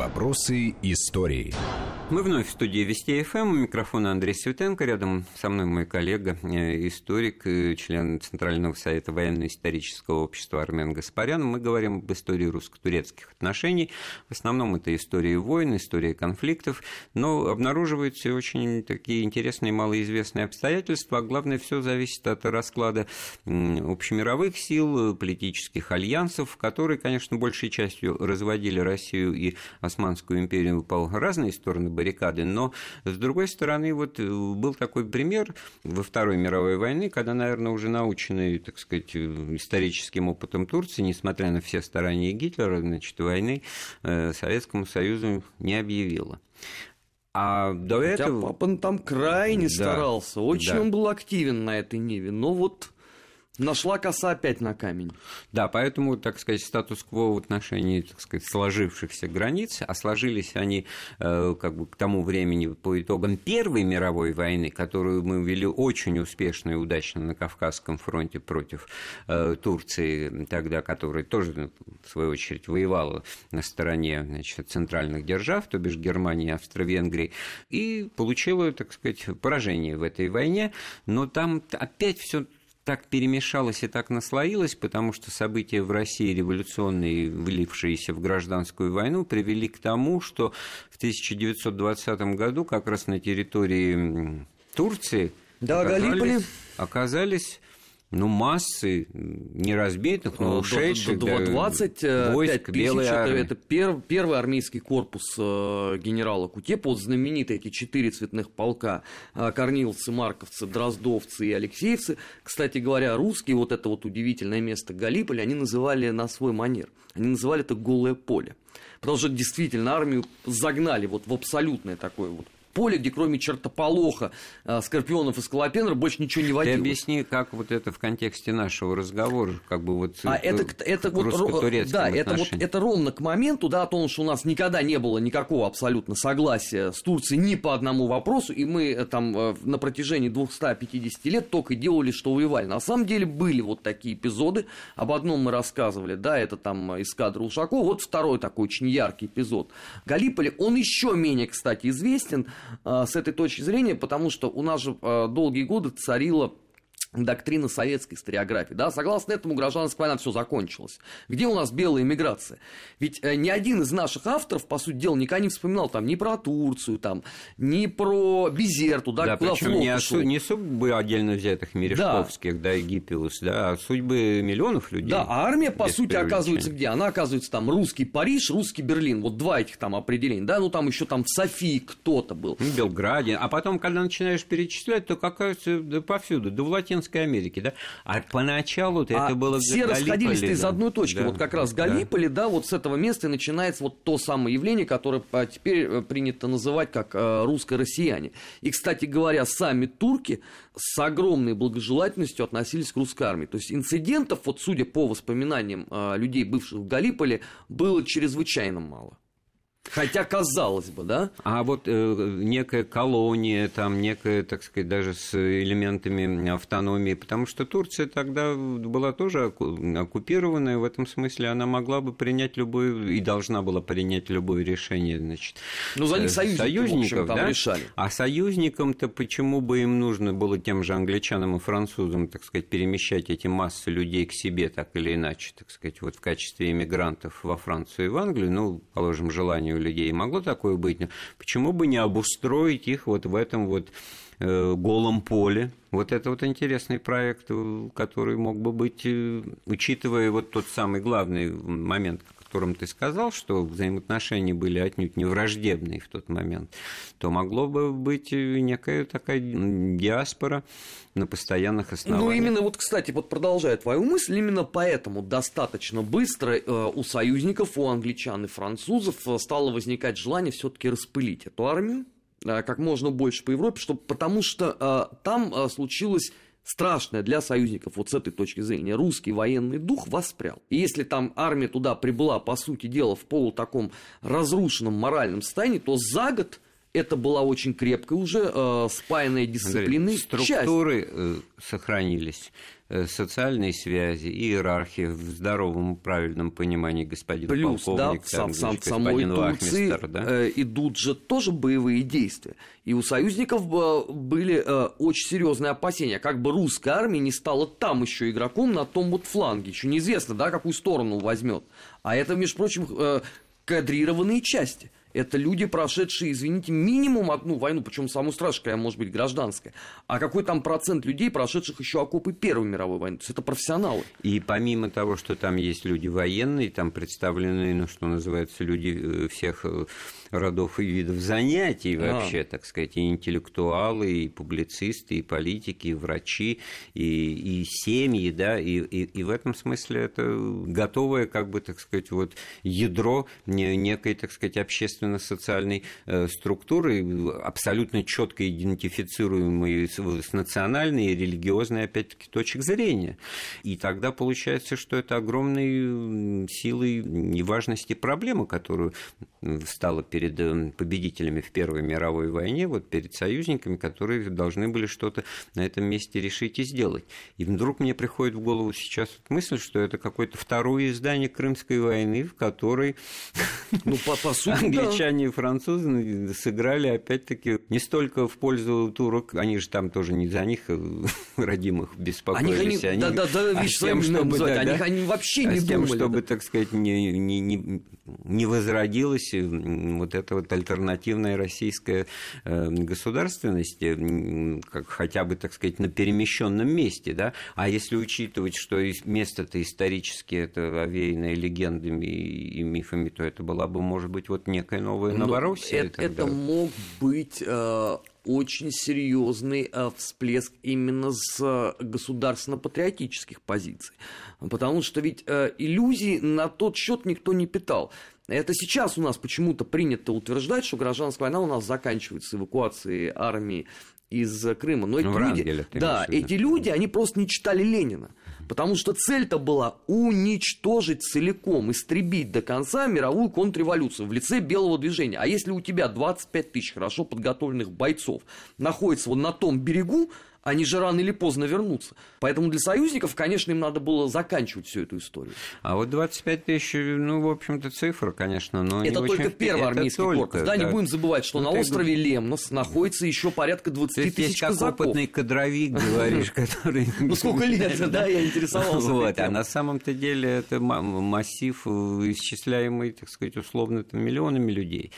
Вопросы истории. Мы вновь в студии Вести ФМ. У микрофона Андрей Светенко. Рядом со мной мой коллега, э, историк, э, член Центрального совета военно-исторического общества Армен Гаспарян. Мы говорим об истории русско-турецких отношений. В основном это история войн, история конфликтов. Но обнаруживаются очень такие интересные малоизвестные обстоятельства. А главное, все зависит от расклада общемировых сил, политических альянсов, которые, конечно, большей частью разводили Россию и Османскую империю по разные стороны баррикады, но, с другой стороны, вот э, был такой пример во Второй мировой войны, когда, наверное, уже наученный, так сказать, историческим опытом Турции, несмотря на все старания Гитлера, значит, войны э, Советскому Союзу не объявила. А до Хотя этого... папа там крайне да, старался, очень да. он был активен на этой ниве, но вот Нашла коса опять на камень. Да, поэтому, так сказать, статус-кво в отношении, так сказать, сложившихся границ, а сложились они э, как бы к тому времени по итогам Первой мировой войны, которую мы вели очень успешно и удачно на Кавказском фронте против э, Турции, тогда, которая тоже, в свою очередь, воевала на стороне значит, центральных держав, то бишь Германии, Австро-Венгрии, и получила, так сказать, поражение в этой войне, но там опять все так перемешалось и так наслоилось, потому что события в России революционные, влившиеся в гражданскую войну, привели к тому, что в 1920 году как раз на территории Турции да, оказались, оказались ну, массы неразбитых, но ушедших. До, до, 25 да, войск тысяч, это, это пер, первый армейский корпус э, генерала Кутепа, вот знаменитые эти четыре цветных полка, э, корниловцы, марковцы, дроздовцы и алексеевцы. Кстати говоря, русские, вот это вот удивительное место Галиполи, они называли на свой манер. Они называли это «голое поле». Потому что действительно армию загнали вот в абсолютное такое вот поле, где кроме чертополоха, э, скорпионов и скалопендров больше ничего не водилось. Ты объясни, как вот это в контексте нашего разговора, как бы вот а это, это вот, да, это вот это ровно к моменту, да, о том, что у нас никогда не было никакого абсолютно согласия с Турцией ни по одному вопросу, и мы э, там э, на протяжении 250 лет только делали, что воевали. На самом деле были вот такие эпизоды, об одном мы рассказывали, да, это там эскадра Ушакова, вот второй такой очень яркий эпизод. Галиполи, он еще менее, кстати, известен, с этой точки зрения, потому что у нас же а, долгие годы царила доктрина советской историографии. Да? Согласно этому, гражданская война все закончилась. Где у нас белая иммиграция? Ведь э, ни один из наших авторов, по сути дела, никогда не вспоминал там ни про Турцию, там, ни про Безерту, да, да куда причем не, осу- не судьбы отдельно взятых Мережковских, да, да Гиппиус, да, а судьбы миллионов людей. Да, а армия, по сути, оказывается где? Она оказывается там русский Париж, русский Берлин. Вот два этих там определения, да, ну там еще там в Софии кто-то был. В Белграде. А потом, когда начинаешь перечислять, то какая-то да, повсюду, да в Латинской Латинской Америки, да? А поначалу а это было все расходились из одной точки. Да. Вот как раз Галиполи, да. да, вот с этого места и начинается вот то самое явление, которое теперь э, принято называть как э, русско-россияне. И, кстати говоря, сами турки с огромной благожелательностью относились к русской армии. То есть инцидентов, вот судя по воспоминаниям э, людей, бывших в Галиполе, было чрезвычайно мало. Хотя казалось бы, да? А вот э, некая колония, там некая, так сказать, даже с элементами автономии, потому что Турция тогда была тоже оккупированная, в этом смысле она могла бы принять любое и должна была принять любое решение, значит. Ну за них э, союзники, союзников, общем, да? решали. А союзникам-то почему бы им нужно было тем же англичанам и французам, так сказать, перемещать эти массы людей к себе так или иначе, так сказать, вот в качестве иммигрантов во Францию и в Англию, ну, положим, желание у людей. Могло такое быть? Но почему бы не обустроить их вот в этом вот э, голом поле. Вот это вот интересный проект, э, который мог бы быть, э, учитывая вот тот самый главный момент, котором ты сказал, что взаимоотношения были отнюдь не враждебные в тот момент, то могло бы быть некая такая диаспора на постоянных ну, основаниях. Ну, именно вот, кстати, вот продолжая твою мысль, именно поэтому достаточно быстро э, у союзников, у англичан и французов э, стало возникать желание все-таки распылить эту армию э, как можно больше по Европе, чтобы, потому что там случилось страшное для союзников вот с этой точки зрения. Русский военный дух воспрял. И если там армия туда прибыла, по сути дела, в полу таком разрушенном моральном состоянии, то за год это была очень крепкая уже э, спаянная дисциплина. Структуры часть. Э, сохранились э, социальные связи, иерархии в здоровом, правильном понимании господин Плюс, полковник, да, там, сам, самой Турции да? э, идут же тоже боевые действия. И у союзников э, были э, очень серьезные опасения, как бы русская армия не стала там еще игроком на том вот фланге. Еще неизвестно, да, какую сторону возьмет. А это, между прочим, э, кадрированные части – это люди, прошедшие, извините, минимум одну войну, причем самую страшную, может быть, гражданская. А какой там процент людей, прошедших еще окопы Первой мировой войны? То есть это профессионалы. И помимо того, что там есть люди военные, там представлены, ну, что называется, люди э, всех э, родов и видов занятий вообще, а. так сказать, и интеллектуалы, и публицисты, и политики, и врачи, и, и семьи, да, и, и, и в этом смысле это готовое, как бы, так сказать, вот ядро некой, так сказать, общественно-социальной э, структуры, абсолютно четко идентифицируемой с национальной и религиозной, опять-таки, точек зрения. И тогда получается, что это огромной силой неважности проблемы, которую стала перед э, победителями в Первой мировой войне, вот перед союзниками, которые должны были что-то на этом месте решить и сделать. И вдруг мне приходит в голову сейчас мысль, что это какое-то второе издание Крымской войны, в которой ну, по, по сути, англичане и французы сыграли опять-таки не столько в пользу турок, они же там тоже не за них э, родимых беспокоились, они, они, да, да, да, а тем, чтобы, да, да, они, они вообще а не тем, думали, чтобы, так сказать, не, не, не, не возродилось вот вот эта вот альтернативная российская э, государственность, как хотя бы, так сказать, на перемещенном месте, да, а если учитывать, что место-то исторически это овеянное легендами и мифами, то это была бы, может быть, вот некая новая ну, Новороссия. Это, это мог быть э, очень серьезный э, всплеск именно с государственно-патриотических позиций. Потому что ведь иллюзий на тот счет никто не питал. Это сейчас у нас почему-то принято утверждать, что гражданская война у нас заканчивается эвакуацией армии из Крыма. Но эти ну, люди, да, эти люди, они просто не читали Ленина. Потому что цель-то была уничтожить целиком, истребить до конца мировую контрреволюцию в лице белого движения. А если у тебя 25 тысяч хорошо подготовленных бойцов находится вот на том берегу, они же рано или поздно вернутся. Поэтому для союзников, конечно, им надо было заканчивать всю эту историю. А вот 25 тысяч, ну, в общем-то, цифра, конечно, но Это только очень... первый это армейский только, корпус. Да, да, не будем забывать, что ну, на острове ты... Лемнос находится еще порядка 20 тысяч есть казаков. как опытный кадровик, говоришь, который... Ну, сколько лет, да, я интересовался. Вот, а на самом-то деле это массив, э, исчисляемый, так сказать, условно, миллионами людей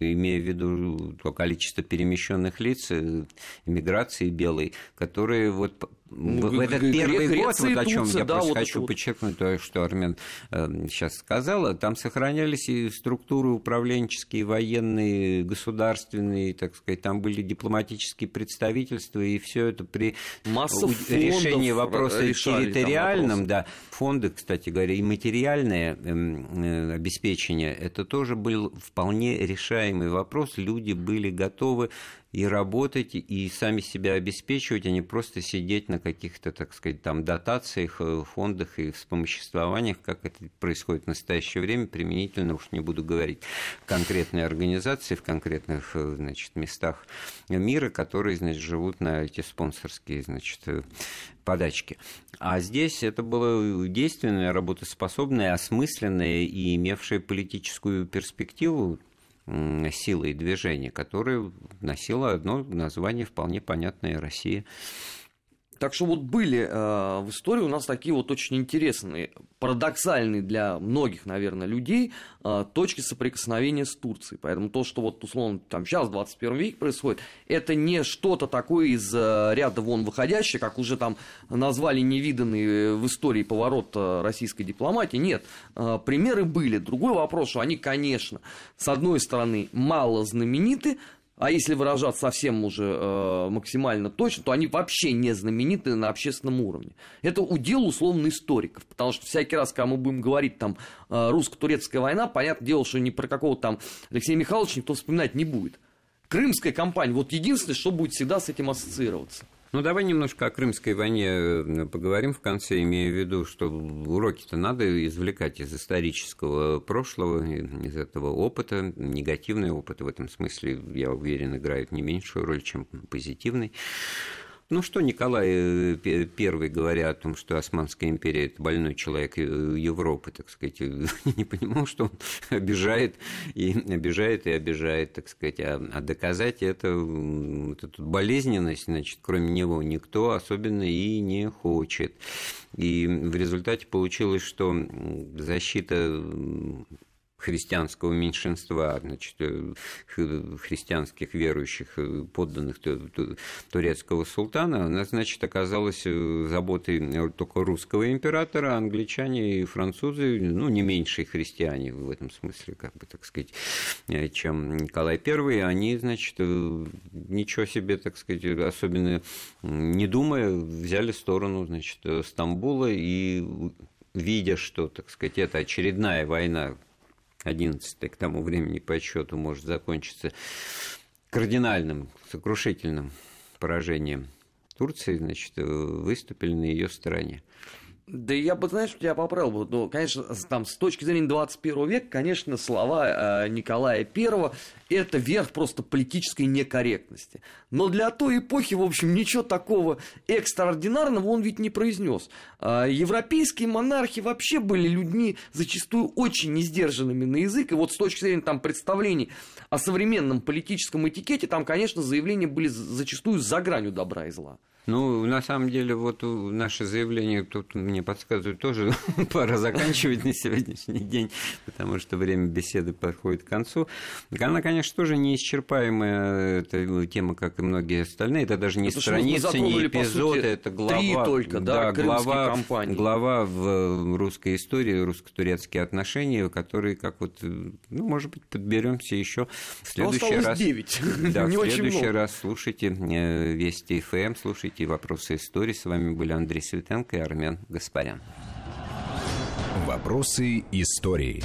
имея в виду то количество перемещенных лиц, э, иммиграции белой, которые вот ну, в этот первый год, вот о чем я да, просто вот хочу вот. подчеркнуть то, что Армен э, сейчас сказала, там сохранялись и структуры управленческие, военные, государственные, так сказать, там были дипломатические представительства, и все это при Масса решении вопроса территориальном, да, фонды, кстати говоря, и материальное эм, э, обеспечение, это тоже был вполне решаемый вопрос, люди были готовы и работать, и сами себя обеспечивать, а не просто сидеть на каких-то, так сказать, там дотациях, э, фондах и вспомоществованиях, как это происходит в настоящее время, применительно, уж не буду говорить, конкретные организации в конкретных, э, значит, местах мира, которые, значит, живут на эти спонсорские, значит, э, подачки. А здесь это было действенное, работоспособное, осмысленное и имевшее политическую перспективу силой движения, которое носило одно название вполне понятное Россия. Так что вот были э, в истории у нас такие вот очень интересные, парадоксальные для многих, наверное, людей э, точки соприкосновения с Турцией. Поэтому то, что вот условно там сейчас в 21 веке происходит, это не что-то такое из э, ряда вон выходящее, как уже там назвали невиданный в истории поворот э, российской дипломатии. Нет, э, примеры были. Другой вопрос, что они, конечно, с одной стороны мало знамениты, а если выражаться совсем уже э, максимально точно, то они вообще не знамениты на общественном уровне. Это удел условно историков, потому что всякий раз, когда мы будем говорить там э, русско-турецкая война, понятное дело, что ни про какого там Алексея Михайловича никто вспоминать не будет. Крымская кампания, вот единственное, что будет всегда с этим ассоциироваться. Ну, давай немножко о Крымской войне э, поговорим в конце, имея в виду, что уроки-то надо извлекать из исторического прошлого, из этого опыта. Негативный опыт в этом смысле, я уверен, играет не меньшую роль, чем позитивный. Ну что Николай э, говоря о том, что Османская империя – это больной человек Европы, так сказать, не понимал, что он обижает и обижает и обижает, так сказать, а, а доказать это, эту болезненность, значит, кроме него никто особенно и не хочет. И в результате получилось, что защита христианского меньшинства, значит, э, христианских верующих э, подданных турецкого султана, она, значит, оказалась э, заботой только русского императора, а англичане и французы, ну, не меньшие христиане в этом смысле, как бы, так сказать, чем Николай I, они, значит, ничего себе, так сказать, особенно не думая, взяли сторону, значит, Стамбула и видя, что, так сказать, это очередная война 11 к тому времени по отсчету может закончиться кардинальным, сокрушительным поражением Турции, значит, выступили на ее стороне. Да я бы, знаешь, тебя поправил бы. Ну, конечно, там, с точки зрения 21 века, конечно, слова э, Николая I – это верх просто политической некорректности. Но для той эпохи, в общем, ничего такого экстраординарного он ведь не произнес. Э, европейские монархи вообще были людьми зачастую очень несдержанными на язык. И вот с точки зрения там, представлений о современном политическом этикете, там, конечно, заявления были зачастую за гранью добра и зла. Ну, на самом деле, вот наше заявление тут мне подсказывают тоже пора заканчивать на сегодняшний день, потому что время беседы подходит к концу. Она, конечно, тоже неисчерпаемая эта тема, как и многие остальные. Это даже не Потому страницы, не эпизоды, это глава. Три только, да, да глава, компании. глава в русской истории, русско-турецкие отношения, которые, как вот, ну, может быть, подберемся еще в следующий раз. 9. Да, в следующий раз слушайте э, Вести ФМ, слушайте и «Вопросы истории». С вами были Андрей Светенко и Армен Гаспарян. «Вопросы истории».